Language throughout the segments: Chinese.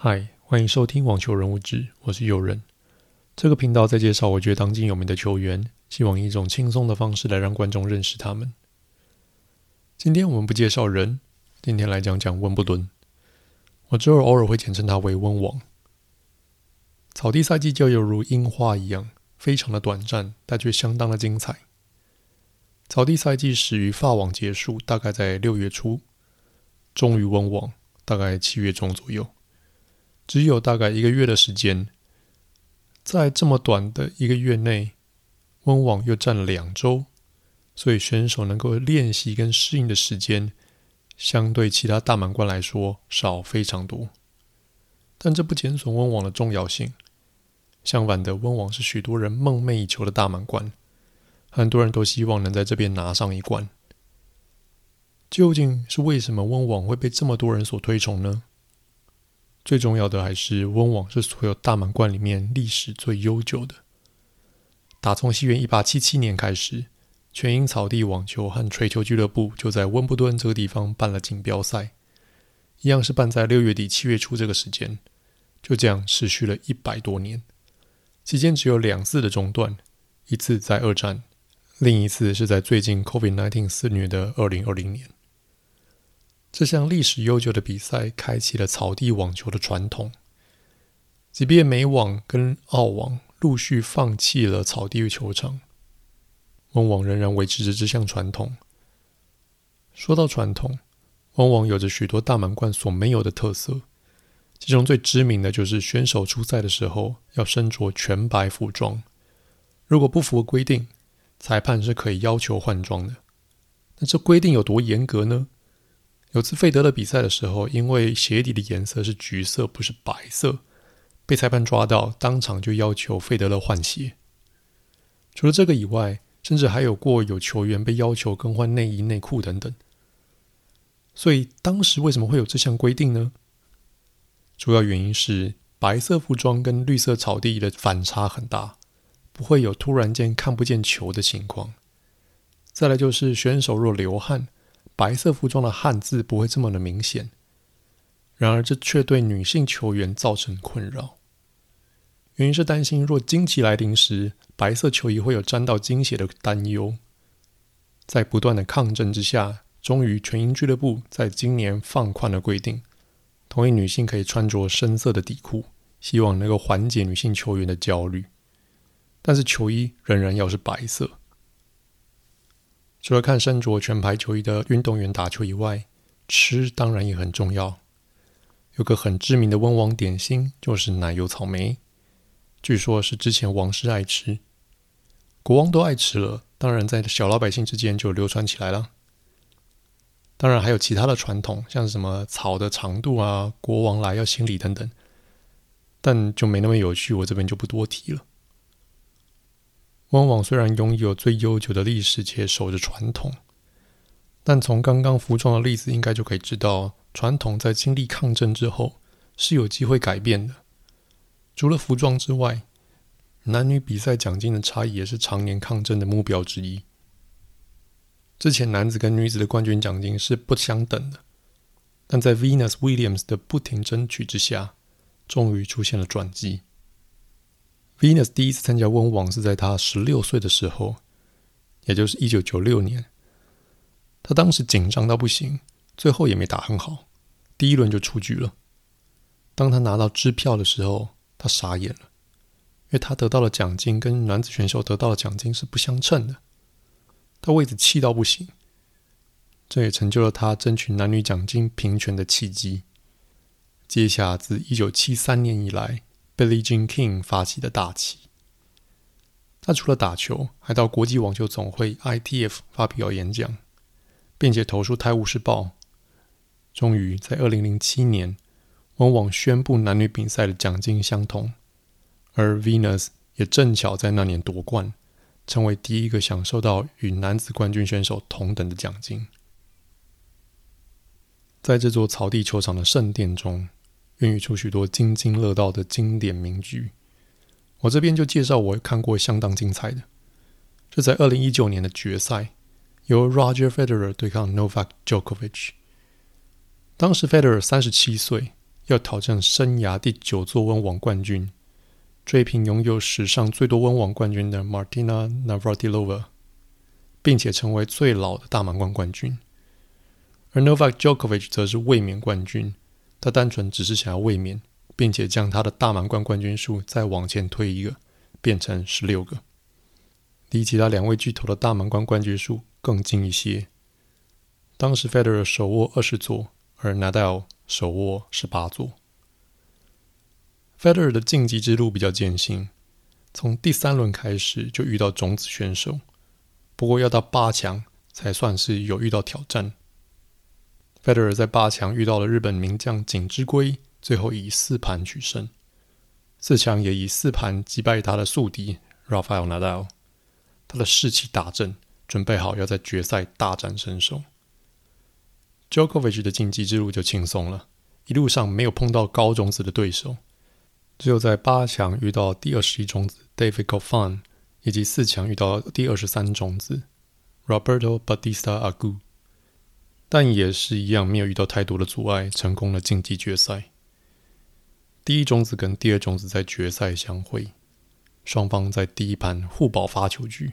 嗨，欢迎收听网球人物志，我是友人。这个频道在介绍我觉得当今有名的球员，希望以一种轻松的方式来让观众认识他们。今天我们不介绍人，今天来讲讲温布顿。我之后偶尔会简称他为温网。草地赛季就犹如樱花一样，非常的短暂，但却相当的精彩。草地赛季始于法网结束，大概在六月初，终于温网，大概七月中左右。只有大概一个月的时间，在这么短的一个月内，温网又占了两周，所以选手能够练习跟适应的时间，相对其他大满贯来说少非常多。但这不减损温网的重要性，相反的，温网是许多人梦寐以求的大满贯，很多人都希望能在这边拿上一冠。究竟是为什么温网会被这么多人所推崇呢？最重要的还是温网是所有大满贯里面历史最悠久的。打从西元一八七七年开始，全英草地网球和槌球俱乐部就在温布顿这个地方办了锦标赛，一样是办在六月底七月初这个时间，就这样持续了一百多年，期间只有两次的中断，一次在二战，另一次是在最近 COVID-19 肆虐的二零二零年。这项历史悠久的比赛开启了草地网球的传统。即便美网跟澳网陆续放弃了草地球场，温网仍然维持着这项传统。说到传统，温网有着许多大满贯所没有的特色，其中最知名的就是选手出赛的时候要身着全白服装，如果不符合规定，裁判是可以要求换装的。那这规定有多严格呢？有次费德勒比赛的时候，因为鞋底的颜色是橘色，不是白色，被裁判抓到，当场就要求费德勒换鞋。除了这个以外，甚至还有过有球员被要求更换内衣内裤等等。所以当时为什么会有这项规定呢？主要原因是白色服装跟绿色草地的反差很大，不会有突然间看不见球的情况。再来就是选手若流汗。白色服装的汉字不会这么的明显，然而这却对女性球员造成困扰。原因是担心若惊奇来临时，白色球衣会有沾到经血的担忧。在不断的抗争之下，终于全英俱乐部在今年放宽了规定，同意女性可以穿着深色的底裤，希望能够缓解女性球员的焦虑。但是球衣仍然要是白色。除了看身着全排球衣的运动员打球以外，吃当然也很重要。有个很知名的温网点心就是奶油草莓，据说是之前王室爱吃，国王都爱吃了，当然在小老百姓之间就流传起来了。当然还有其他的传统，像什么草的长度啊，国王来要行礼等等，但就没那么有趣，我这边就不多提了。温网虽然拥有最悠久的历史且守着传统，但从刚刚服装的例子应该就可以知道，传统在经历抗争之后是有机会改变的。除了服装之外，男女比赛奖金的差异也是常年抗争的目标之一。之前男子跟女子的冠军奖金是不相等的，但在 Venus Williams 的不停争取之下，终于出现了转机。Venus 第一次参加温网是在他十六岁的时候，也就是一九九六年。他当时紧张到不行，最后也没打很好，第一轮就出局了。当他拿到支票的时候，他傻眼了，因为他得到的奖金跟男子选手得到的奖金是不相称的。他为此气到不行，这也成就了他争取男女奖金平权的契机。接下自一九七三年以来。Billie Jean King 发起的大旗，他除了打球，还到国际网球总会 ITF 发表演讲，并且投书《泰晤士报》。终于在二零零七年，温网宣布男女比赛的奖金相同，而 Venus 也正巧在那年夺冠，成为第一个享受到与男子冠军选手同等的奖金。在这座草地球场的圣殿中。孕育出许多津津乐道的经典名句，我这边就介绍我看过相当精彩的。这在二零一九年的决赛，由 Roger Federer 对抗 Novak Djokovic。当时 Federer 三十七岁，要挑战生涯第九座温网冠军，追平拥有史上最多温网冠军的 Martina Navratilova，并且成为最老的大满贯冠军。而 Novak Djokovic 则是卫冕冠军，他单纯只是想要卫冕，并且将他的大满贯冠军数再往前推一个，变成十六个，离其他两位巨头的大满贯冠军数更近一些。当时 Federer 手握二十座，而 Nadal 手握十八座。Federer 的晋级之路比较艰辛，从第三轮开始就遇到种子选手，不过要到八强才算是有遇到挑战。Federer 在八强遇到了日本名将锦织圭，最后以四盘取胜。四强也以四盘击败他的宿敌 Rafael Nadal，他的士气大振，准备好要在决赛大展身手。Djokovic 的晋级之路就轻松了，一路上没有碰到高种子的对手，只有在八强遇到第二十一种子 David Goffin，以及四强遇到第二十三种子 Roberto Batista AGU 但也是一样没有遇到太多的阻碍，成功的晋级决赛。第一种子跟第二种子在决赛相会，双方在第一盘互保发球局，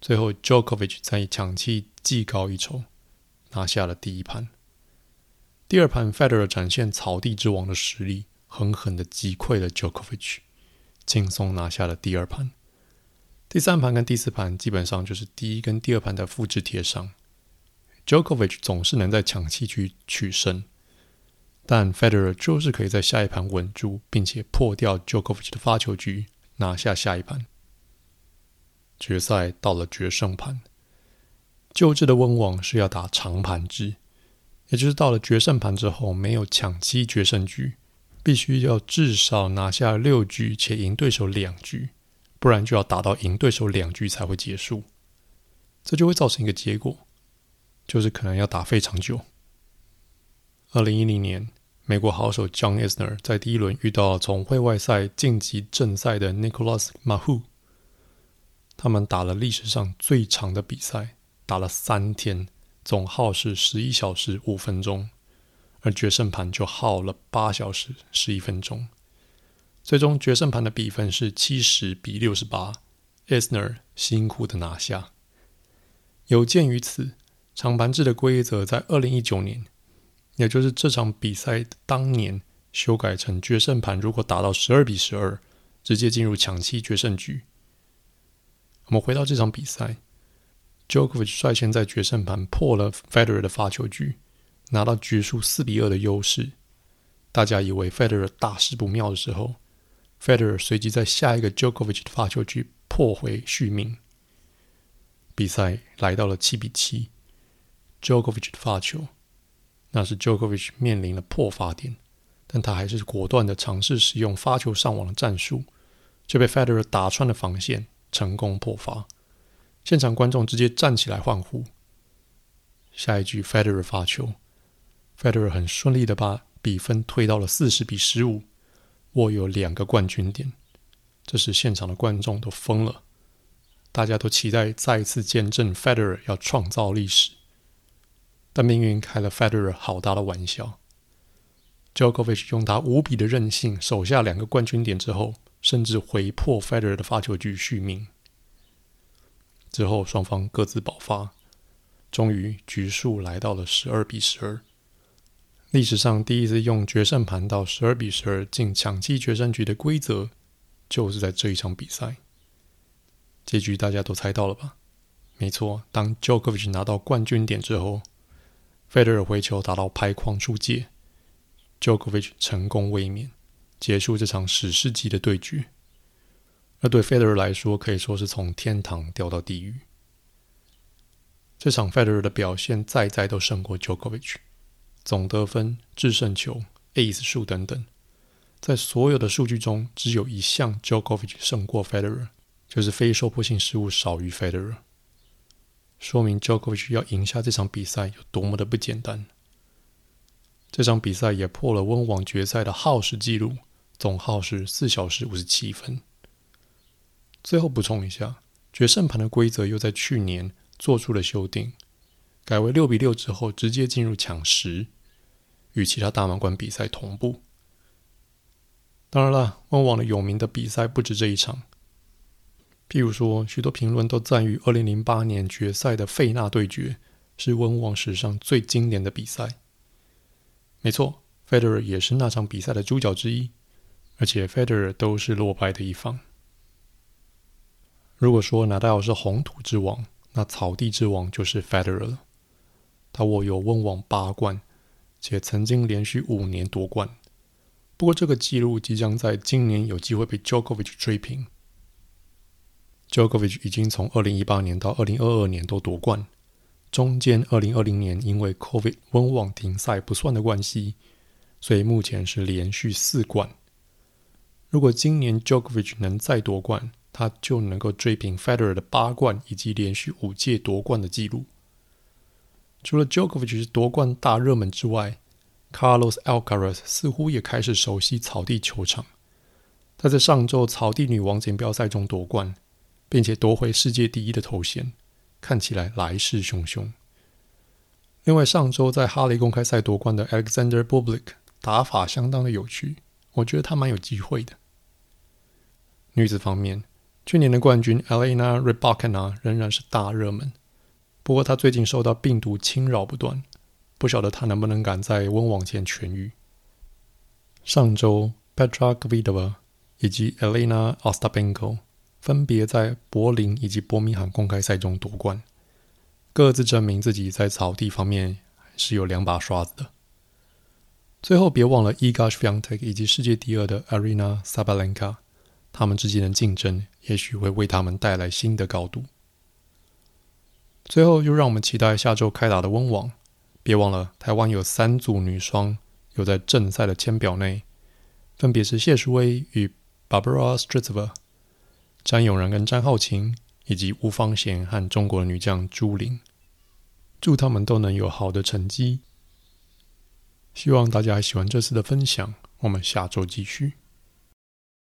最后 Djokovic 在抢七技高一筹。拿下了第一盘，第二盘，Federer 展现草地之王的实力，狠狠的击溃了 Djokovic，轻松拿下了第二盘。第三盘跟第四盘基本上就是第一跟第二盘的复制贴上 Jokovic 总是能在抢七局取胜，但 Federer 就是可以在下一盘稳住，并且破掉 Jokovic 的发球局，拿下下一盘。决赛到了决胜盘。旧制的温网是要打长盘制，也就是到了决胜盘之后，没有抢七决胜局，必须要至少拿下六局且赢对手两局，不然就要打到赢对手两局才会结束。这就会造成一个结果，就是可能要打非常久。二零一零年，美国好手 John Isner 在第一轮遇到从会外赛晋级正赛的 Nicholas Mahu，他们打了历史上最长的比赛。打了三天，总耗时十一小时五分钟，而决胜盘就耗了八小时十一分钟。最终决胜盘的比分是七十比六十八，Isner 辛苦的拿下。有鉴于此，长盘制的规则在二零一九年，也就是这场比赛当年，修改成决胜盘如果打到十二比十二，直接进入抢七决胜局。我们回到这场比赛。，Jokovic 率先在决胜盘破了 Federer 的发球局，拿到局数四比二的优势。大家以为 Federer 大事不妙的时候，Federer 随即在下一个 Jokovic 的发球局破回续命。比赛来到了七比七 Jokovic 的发球，那是 Jokovic 面临了破发点，但他还是果断的尝试使用发球上网的战术，就被 Federer 打穿了防线，成功破发。现场观众直接站起来欢呼。下一局，Federer 发球，Federer 很顺利的把比分推到了四十比十五，握有两个冠军点。这时现场的观众都疯了，大家都期待再一次见证 Federer 要创造历史。但命运开了 Federer 好大的玩笑。Djokovic 用他无比的韧性守下两个冠军点之后，甚至回破 Federer 的发球局续命。之后，双方各自爆发，终于局数来到了十二比十二。历史上第一次用决胜盘到十二比十二进抢七决胜局的规则，就是在这一场比赛。结局大家都猜到了吧？没错，当 Djokovic 拿到冠军点之后，Federer 回球打到拍框出界，Jokovic 成功卫冕，结束这场史诗级的对决。而对 Federer 来说，可以说是从天堂掉到地狱。这场 Federer 的表现再再都胜过 Jokovic，总得分、制胜球、Ace 数等等，在所有的数据中，只有一项 Jokovic 胜过 Federer，就是非受迫性失误少于 Federer，说明 Jokovic 要赢下这场比赛有多么的不简单。这场比赛也破了温网决赛的耗时记录，总耗时四小时五十七分。最后补充一下，决胜盘的规则又在去年做出了修订，改为六比六之后直接进入抢十，与其他大满贯比赛同步，当然了，温网的有名的比赛不止这一场。譬如说，许多评论都赞誉二零零八年决赛的费纳对决是温网史上最经典的比赛。没错，Federer 也是那场比赛的主角之一，而且 Federer 都是落败的一方。如果说纳达尔是红土之王，那草地之王就是 Federer 了。他握有温网八冠，且曾经连续五年夺冠。不过，这个纪录即将在今年有机会被 Djokovic 追平。Jokovic 已经从二零一八年到二零二二年都夺冠，中间二零二零年因为 COVID 温网停赛不算的关系，所以目前是连续四冠。如果今年 Jokovic 能再夺冠，他就能够追平 Federer 的八冠以及连续五届夺冠的纪录。除了 Jokovic 是夺冠大热门之外，Carlos Alcaraz 似乎也开始熟悉草地球场。他在上周草地女王锦标赛中夺冠，并且夺回世界第一的头衔，看起来来势汹汹。另外，上周在哈雷公开赛夺冠的 Alexander Bublik 打法相当的有趣，我觉得他蛮有机会的。女子方面，去年的冠军 Elena Rybakina 仍然是大热门，不过她最近受到病毒侵扰不断。不晓得她能不能赶在温网前痊愈。上周，Petra Kvitova 以及 Elena Ostapenko 分别在柏林以及伯明翰公开赛中夺冠，各自证明自己在草地方面是有两把刷子的。最后，别忘了 Iga Swiatek 以及世界第二的 Aryna Sabalenka，他们之间的竞争也许会为他们带来新的高度。最后，就让我们期待下周开打的温网。别忘了，台湾有三组女双有在正赛的签表内，分别是谢淑薇与 Barbara Strycova、詹永然跟詹浩晴，以及吴芳贤和中国女将朱琳。祝他们都能有好的成绩。希望大家喜欢这次的分享，我们下周继续。